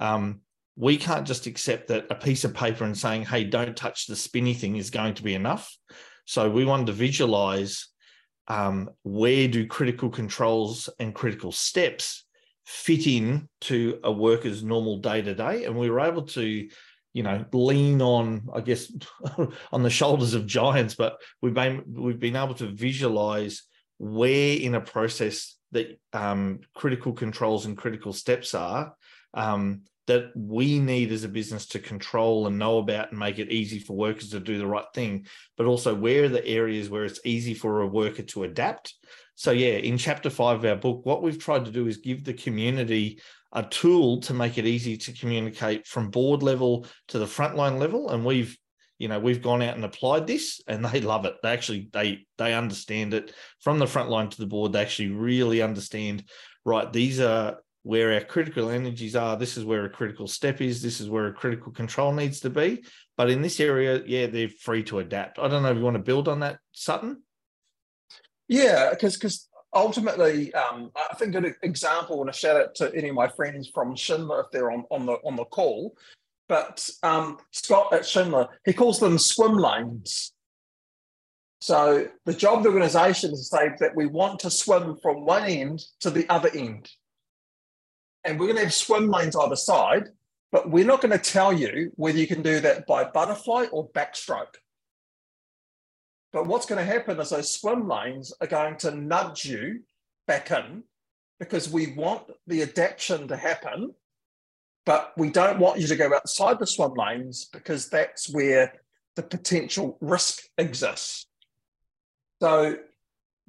um, we can't just accept that a piece of paper and saying hey don't touch the spinny thing is going to be enough so we wanted to visualize um, where do critical controls and critical steps fit in to a worker's normal day to day, and we were able to, you know, lean on, I guess, on the shoulders of giants. But we've been we've been able to visualize where in a process that um, critical controls and critical steps are, um, that we need as a business to control and know about and make it easy for workers to do the right thing, but also where are the areas where it's easy for a worker to adapt. So, yeah, in chapter five of our book, what we've tried to do is give the community a tool to make it easy to communicate from board level to the frontline level. And we've you know we've gone out and applied this and they love it they actually they they understand it from the front line to the board they actually really understand right these are where our critical energies are. This is where a critical step is. This is where a critical control needs to be. But in this area, yeah, they're free to adapt. I don't know if you want to build on that, Sutton. Yeah, because because ultimately, um, I think an example, and a shout out to any of my friends from Schindler if they're on, on the on the call. But um, Scott at Schindler, he calls them swim lanes. So the job of the organisation is to say that we want to swim from one end to the other end and we're going to have swim lanes either side, but we're not going to tell you whether you can do that by butterfly or backstroke. But what's going to happen is those swim lanes are going to nudge you back in because we want the adaptation to happen, but we don't want you to go outside the swim lanes because that's where the potential risk exists. So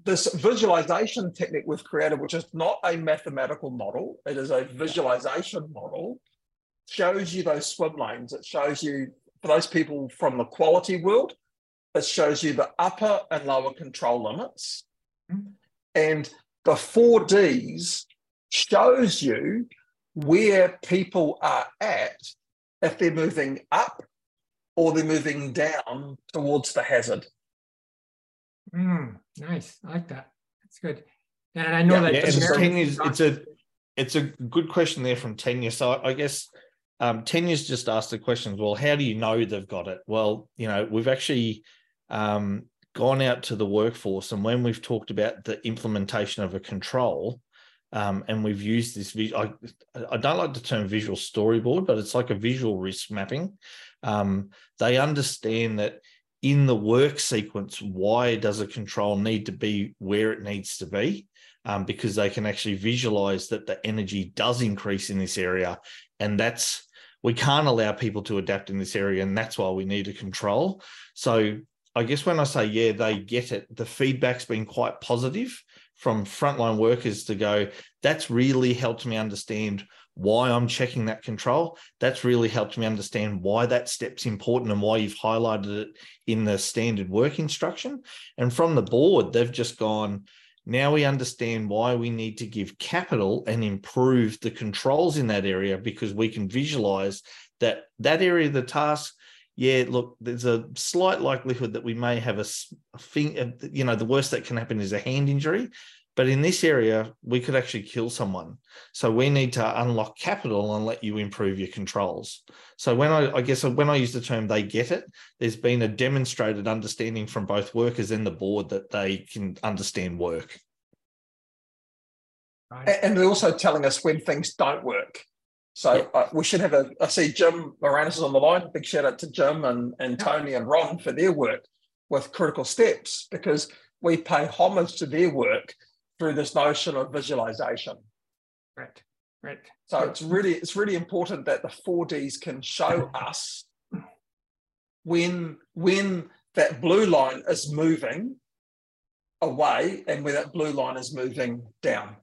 this visualization technique we've created, which is not a mathematical model, it is a visualization model, shows you those swim lanes. It shows you, for those people from the quality world, it shows you the upper and lower control limits. And the 4Ds shows you where people are at if they're moving up or they're moving down towards the hazard. Mm, nice. I like that. That's good. And I know yeah, that yeah, and Tanya's, it's a it's a good question there from Tanya. So I guess um, Tanya's just asked the question. Well, how do you know they've got it? Well, you know, we've actually um, gone out to the workforce, and when we've talked about the implementation of a control, um, and we've used this. I, I don't like the term visual storyboard, but it's like a visual risk mapping. Um, they understand that in the work sequence, why does a control need to be where it needs to be? Um, because they can actually visualize that the energy does increase in this area. And that's, we can't allow people to adapt in this area. And that's why we need a control. So I guess when I say, yeah, they get it, the feedback's been quite positive from frontline workers to go, that's really helped me understand why I'm checking that control. That's really helped me understand why that step's important and why you've highlighted it in the standard work instruction. And from the board, they've just gone, now we understand why we need to give capital and improve the controls in that area because we can visualize that that area of the task yeah look there's a slight likelihood that we may have a, a thing uh, you know the worst that can happen is a hand injury but in this area, we could actually kill someone. So we need to unlock capital and let you improve your controls. So when I, I guess when I use the term they get it, there's been a demonstrated understanding from both workers and the board that they can understand work. And they're also telling us when things don't work. So yeah. uh, we should have a. I see Jim Marinus is on the line. Big shout out to Jim and, and Tony and Ron for their work with critical steps because we pay homage to their work through this notion of visualization. Right, right. So it's really it's really important that the 4Ds can show us when when that blue line is moving away and where that blue line is moving down.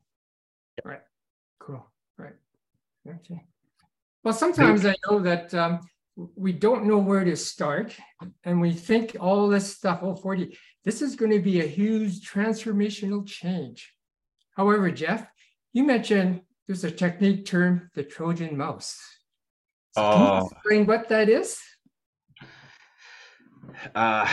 Right. Cool. Right. Okay. Well, sometimes I know that um, we don't know where to start, and we think all this stuff, oh, 40, this is going to be a huge transformational change. However, Jeff, you mentioned there's a technique termed the Trojan mouse. So can you oh. explain what that is? Uh,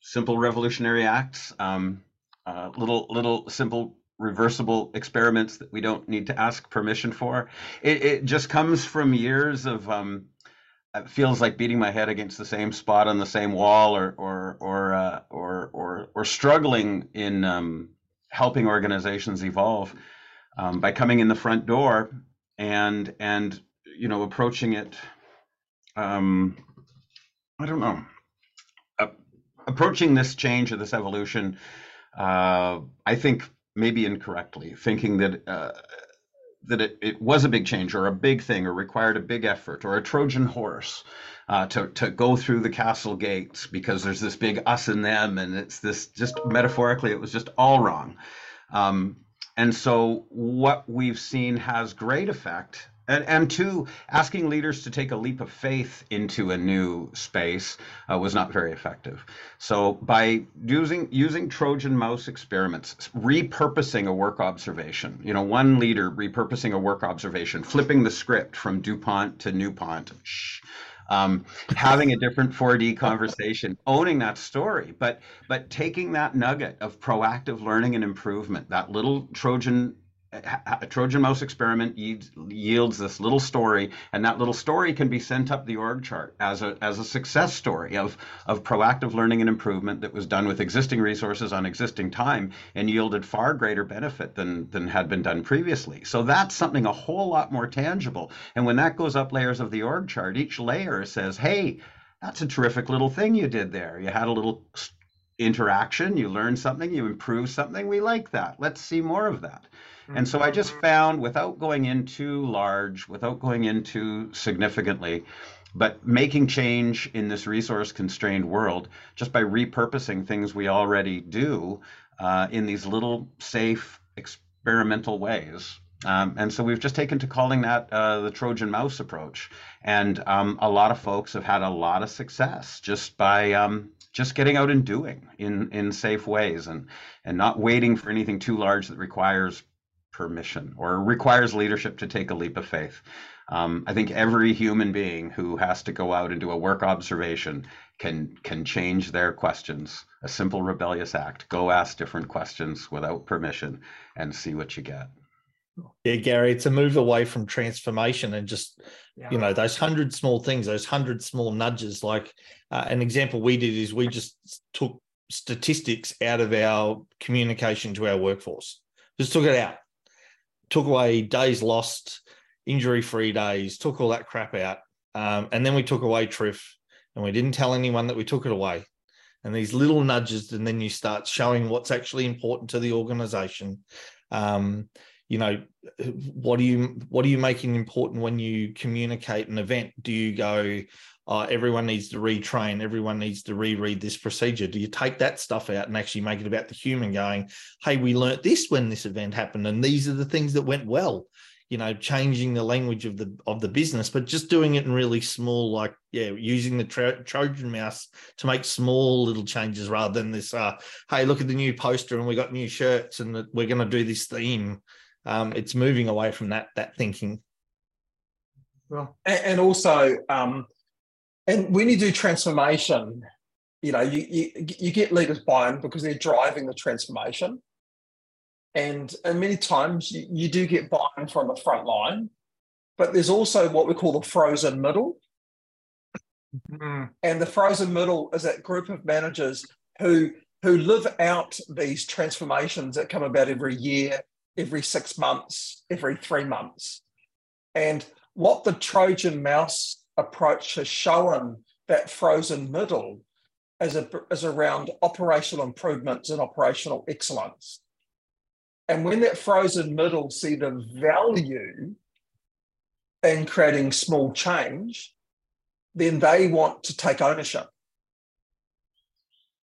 simple revolutionary acts, um, uh, little little simple reversible experiments that we don't need to ask permission for. It, it just comes from years of um, it feels like beating my head against the same spot on the same wall or or or uh, or, or or struggling in um, helping organizations evolve um, by coming in the front door and and you know approaching it um, i don't know uh, approaching this change or this evolution uh, i think maybe incorrectly thinking that uh, that it, it was a big change or a big thing or required a big effort or a Trojan horse uh, to, to go through the castle gates because there's this big us and them and it's this just metaphorically it was just all wrong. Um, and so what we've seen has great effect and, and two, asking leaders to take a leap of faith into a new space uh, was not very effective. So by using using Trojan mouse experiments, repurposing a work observation, you know, one leader repurposing a work observation, flipping the script from DuPont to NuPont, shh, um, having a different 4D conversation, owning that story, but but taking that nugget of proactive learning and improvement, that little Trojan a Trojan mouse experiment yields this little story, and that little story can be sent up the org chart as a as a success story of of proactive learning and improvement that was done with existing resources on existing time and yielded far greater benefit than than had been done previously. So that's something a whole lot more tangible. And when that goes up layers of the org chart, each layer says, "Hey, that's a terrific little thing you did there. You had a little." Interaction you learn something you improve something we like that let's see more of that and so I just mm-hmm. found without going in too large, without going into significantly, but making change in this resource constrained world just by repurposing things we already do uh, in these little safe experimental ways. Um, and so we've just taken to calling that uh, the Trojan mouse approach. And um, a lot of folks have had a lot of success just by um, just getting out and doing in, in safe ways and, and not waiting for anything too large that requires permission or requires leadership to take a leap of faith. Um, I think every human being who has to go out and do a work observation can can change their questions. A simple rebellious act. Go ask different questions without permission and see what you get. Yeah, Gary, it's a move away from transformation and just yeah. you know those hundred small things, those hundred small nudges. Like uh, an example we did is we just took statistics out of our communication to our workforce. Just took it out, took away days lost, injury free days, took all that crap out, um, and then we took away TRIF, and we didn't tell anyone that we took it away. And these little nudges, and then you start showing what's actually important to the organization. Um, you know what do you what are you making important when you communicate an event? Do you go oh, everyone needs to retrain. Everyone needs to reread this procedure. Do you take that stuff out and actually make it about the human going hey we learnt this when this event happened and these are the things that went well. You know changing the language of the of the business but just doing it in really small like yeah using the tro- trojan mouse to make small little changes rather than this uh hey look at the new poster and we got new shirts and we're going to do this theme um, it's moving away from that that thinking. Well, and, and also, um, and when you do transformation, you know, you, you you get leaders buy-in because they're driving the transformation, and and many times you, you do get buy-in from the front line, but there's also what we call the frozen middle. Mm-hmm. And the frozen middle is that group of managers who who live out these transformations that come about every year every six months, every three months. And what the Trojan mouse approach has shown that frozen middle is, a, is around operational improvements and operational excellence. And when that frozen middle see the value in creating small change, then they want to take ownership.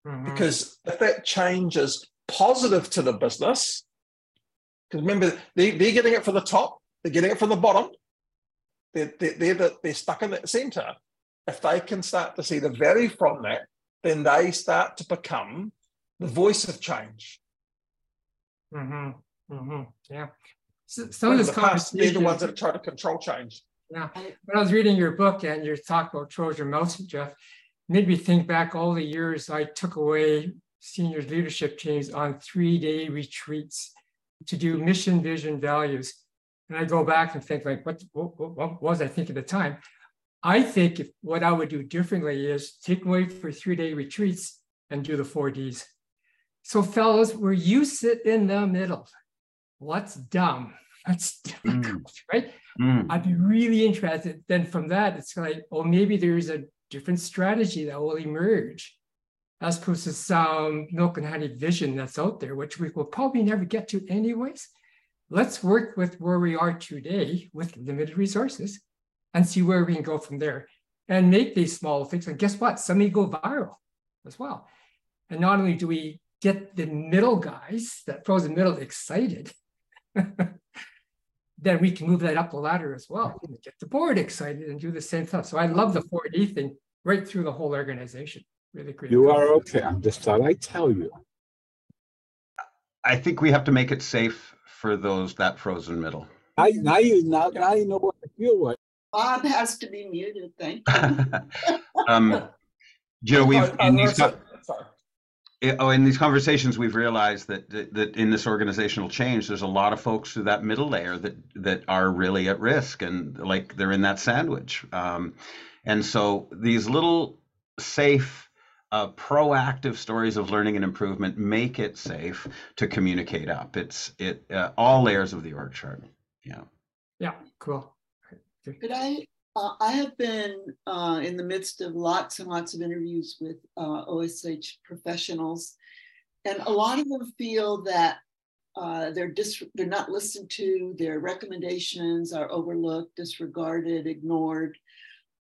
Mm-hmm. Because if that change is positive to the business, because remember, they, they're getting it from the top, they're getting it from the bottom. They're, they're, they're, the, they're stuck in the center. If they can start to see the value from that, then they start to become the voice of change. Mm-hmm. Mm-hmm. Yeah. So, some of this the past, they're the ones that try to control change. Yeah. When I was reading your book and your talk about Trojan Mouse, Jeff, made me think back all the years I took away senior leadership teams on three-day retreats to do mission, vision, values. And I go back and think like, what, what, what was I thinking at the time? I think if, what I would do differently is take away for three-day retreats and do the four Ds. So fellows, where you sit in the middle, what's dumb? That's difficult, mm. right? Mm. I'd be really interested. Then from that, it's like, oh, maybe there's a different strategy that will emerge as opposed to some milk and honey vision that's out there, which we will probably never get to anyways. Let's work with where we are today with limited resources and see where we can go from there and make these small things. And guess what? Some may go viral as well. And not only do we get the middle guys, that frozen middle excited, then we can move that up the ladder as well get the board excited and do the same stuff. So I love the 4D thing right through the whole organization really great. You are okay. I'm just thought I'd tell you. I think we have to make it safe for those that frozen middle. I, now you now, now you know what I feel like. Bob has to be muted. Thank you. um, you know, we've in these oh, in these conversations, we've realized that, that that in this organizational change, there's a lot of folks through that middle layer that that are really at risk and like they're in that sandwich. Um, and so these little safe uh, proactive stories of learning and improvement make it safe to communicate up. It's it uh, all layers of the org chart. Yeah. Yeah. Cool. Could I? Uh, I have been uh, in the midst of lots and lots of interviews with uh, OSH professionals, and a lot of them feel that uh, they're dis- they're not listened to. Their recommendations are overlooked, disregarded, ignored.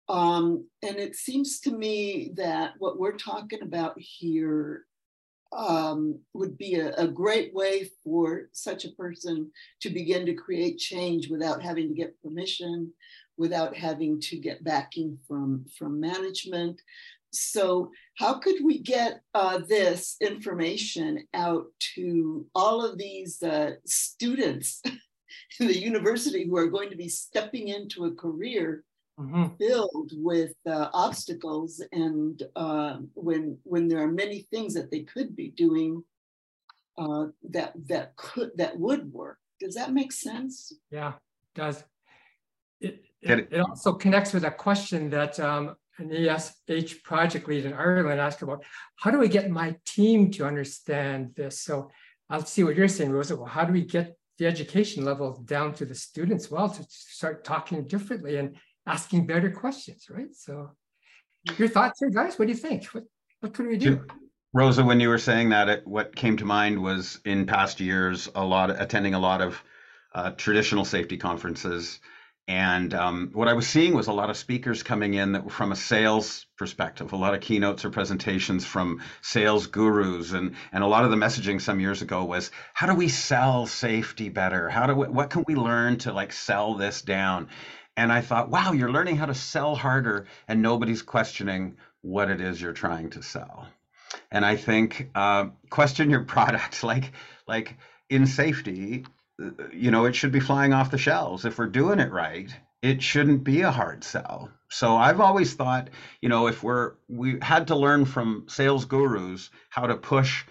Um, and it seems to me that what we're talking about here um, would be a, a, great way for such a person to begin to create change without having to get permission, without having to get backing from, from management. so how could we get uh, this information out to all of these uh, students in the university who are going to be stepping into a career mm-hmm. filled with uh, obstacles and uh, when when there are many things that they could be doing uh, that that could that would work does that make sense yeah it does it, it, it also connects with a question that um, an ESH project lead in Ireland asked about how do we get my team to understand this? So I'll see what you're saying, Rosa. Well, how do we get the education level down to the students well to start talking differently and asking better questions, right? So your thoughts here, guys? What do you think? What, what could we do? Rosa, when you were saying that, it, what came to mind was in past years, a lot attending a lot of uh, traditional safety conferences and um, what I was seeing was a lot of speakers coming in that were from a sales perspective, a lot of keynotes or presentations from sales gurus. And, and a lot of the messaging some years ago was, how do we sell safety better? How do we, what can we learn to like sell this down? And I thought, wow, you're learning how to sell harder and nobody's questioning what it is you're trying to sell. And I think uh, question your product, like, like in safety, you know, it should be flying off the shelves. If we're doing it right, it shouldn't be a hard sell. So I've always thought, you know, if we're we had to learn from sales gurus how to push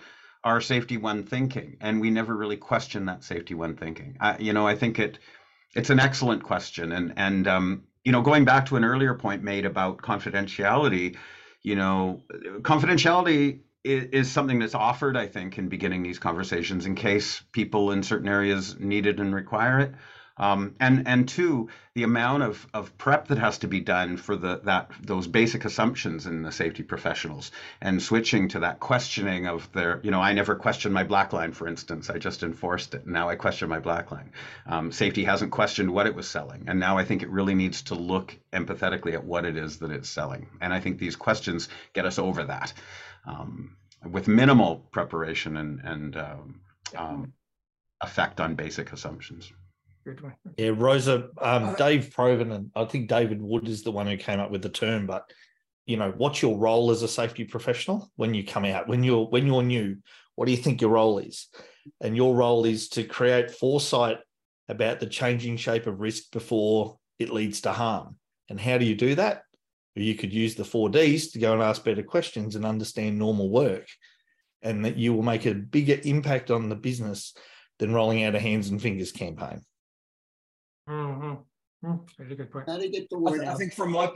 our safety one thinking, and we never really question that safety one thinking. I, you know, I think it it's an excellent question, and and um, you know, going back to an earlier point made about confidentiality, you know, confidentiality is, something that's offered, I think, in beginning these conversations in case people in certain areas need it and require it. Um, and and two, the amount of, of prep that has to be done for the that those basic assumptions in the safety professionals and switching to that questioning of their, you know, I never questioned my black line, for instance. I just enforced it. Now I question my black line. Um, safety hasn't questioned what it was selling, and now I think it really needs to look empathetically at what it is that it's selling. And I think these questions get us over that um, with minimal preparation and, and um, um, effect on basic assumptions. Yeah, Rosa, um, Dave Provan, and I think David Wood is the one who came up with the term. But you know, what's your role as a safety professional when you come out? When you're when you're new, what do you think your role is? And your role is to create foresight about the changing shape of risk before it leads to harm. And how do you do that? you could use the four Ds to go and ask better questions and understand normal work. And that you will make a bigger impact on the business than rolling out a hands and fingers campaign. Mm-hmm. Mm, very good point. How to get the word I, I think from my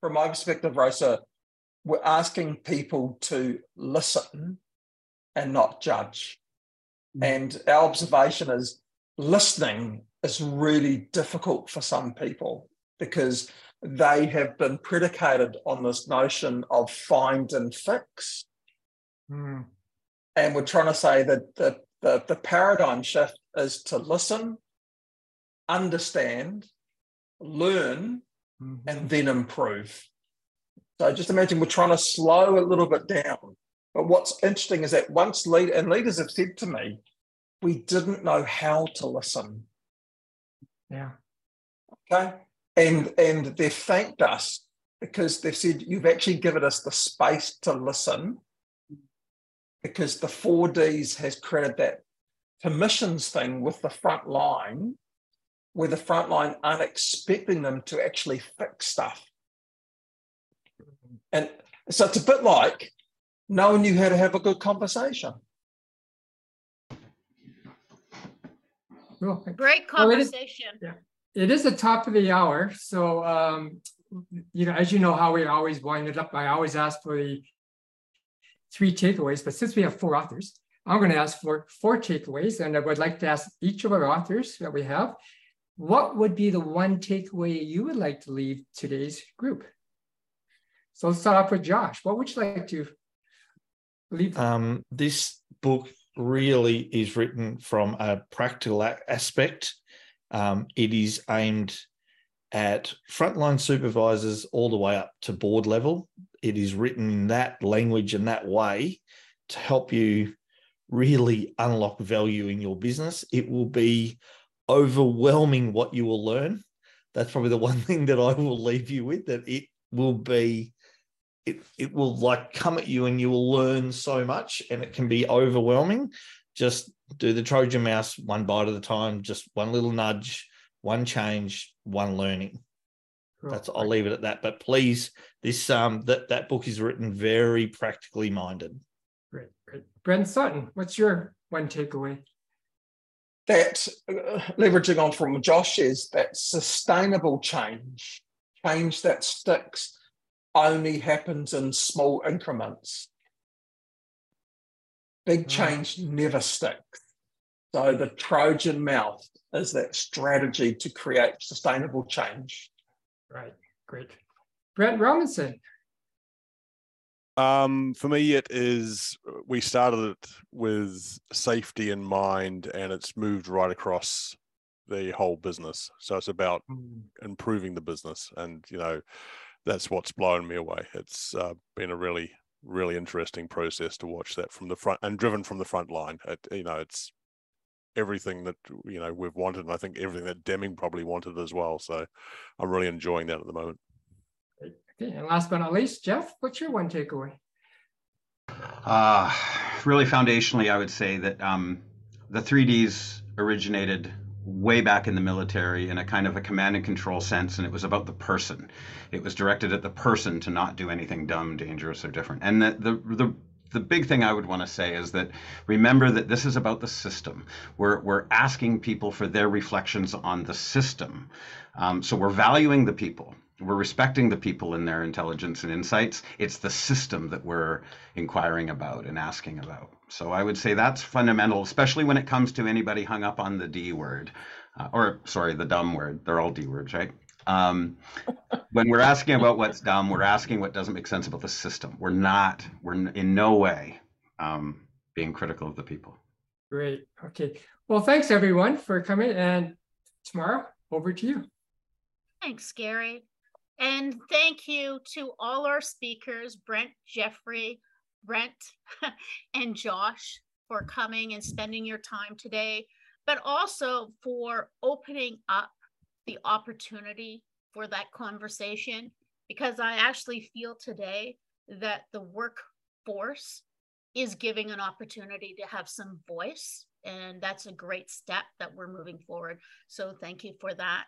from my perspective, Rosa, we're asking people to listen and not judge. Mm. And our observation is listening is really difficult for some people because they have been predicated on this notion of find and fix. Mm. And we're trying to say that the, the, the paradigm shift is to listen, understand, learn, mm-hmm. and then improve. So just imagine we're trying to slow a little bit down. But what's interesting is that once lead and leaders have said to me, we didn't know how to listen. Yeah. Okay and and they've thanked us because they've said you've actually given us the space to listen because the 4ds has created that permissions thing with the front line where the front line aren't expecting them to actually fix stuff and so it's a bit like knowing you how to have a good conversation Great conversation. Well, yeah it is the top of the hour. So, um, you know, as you know how we always wind it up, I always ask for the three takeaways. But since we have four authors, I'm going to ask for four takeaways. And I would like to ask each of our authors that we have, what would be the one takeaway you would like to leave today's group? So let's start off with Josh. What would you like to leave? Um, this book really is written from a practical aspect um, it is aimed at frontline supervisors all the way up to board level. It is written in that language and that way to help you really unlock value in your business. It will be overwhelming what you will learn. That's probably the one thing that I will leave you with that it will be it, it will like come at you and you will learn so much and it can be overwhelming. Just do the Trojan mouse one bite at a time, just one little nudge, one change, one learning. That's I'll leave it at that. But please, this um that that book is written very practically minded. Great, great. Brent Sutton, what's your one takeaway? That uh, leveraging on from Josh is that sustainable change, change that sticks, only happens in small increments. Big change never sticks. So the Trojan mouse is that strategy to create sustainable change. Right, great. Brent Robinson. Um, for me, it is we started it with safety in mind, and it's moved right across the whole business. So it's about mm. improving the business, and you know, that's what's blown me away. It's uh, been a really, really interesting process to watch that from the front and driven from the front line. It, you know, it's everything that you know we've wanted, and I think everything that Deming probably wanted as well. So I'm really enjoying that at the moment. Okay, and last but not least, Jeff, what's your one takeaway? Uh, really foundationally, I would say that um, the 3Ds originated way back in the military in a kind of a command and control sense, and it was about the person. It was directed at the person to not do anything dumb, dangerous, or different. And the the, the the big thing I would want to say is that remember that this is about the system. We're, we're asking people for their reflections on the system. Um, so we're valuing the people. We're respecting the people and their intelligence and insights. It's the system that we're inquiring about and asking about. So I would say that's fundamental, especially when it comes to anybody hung up on the D word, uh, or sorry, the dumb word. They're all D words, right? Um, when we're asking about what's dumb, we're asking what doesn't make sense about the system. We're not, we're in no way um, being critical of the people. Great. Okay. Well, thanks everyone for coming. And tomorrow, over to you. Thanks, Gary. And thank you to all our speakers, Brent, Jeffery, Brent, and Josh, for coming and spending your time today, but also for opening up the opportunity for that conversation because I actually feel today that the workforce is giving an opportunity to have some voice. And that's a great step that we're moving forward. So thank you for that.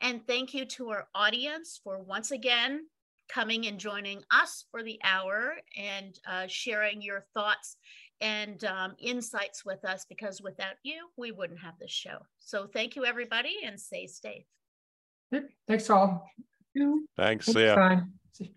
And thank you to our audience for once again coming and joining us for the hour and uh, sharing your thoughts and um, insights with us because without you, we wouldn't have this show. So thank you, everybody, and stay safe. Thanks all. Thanks. See ya.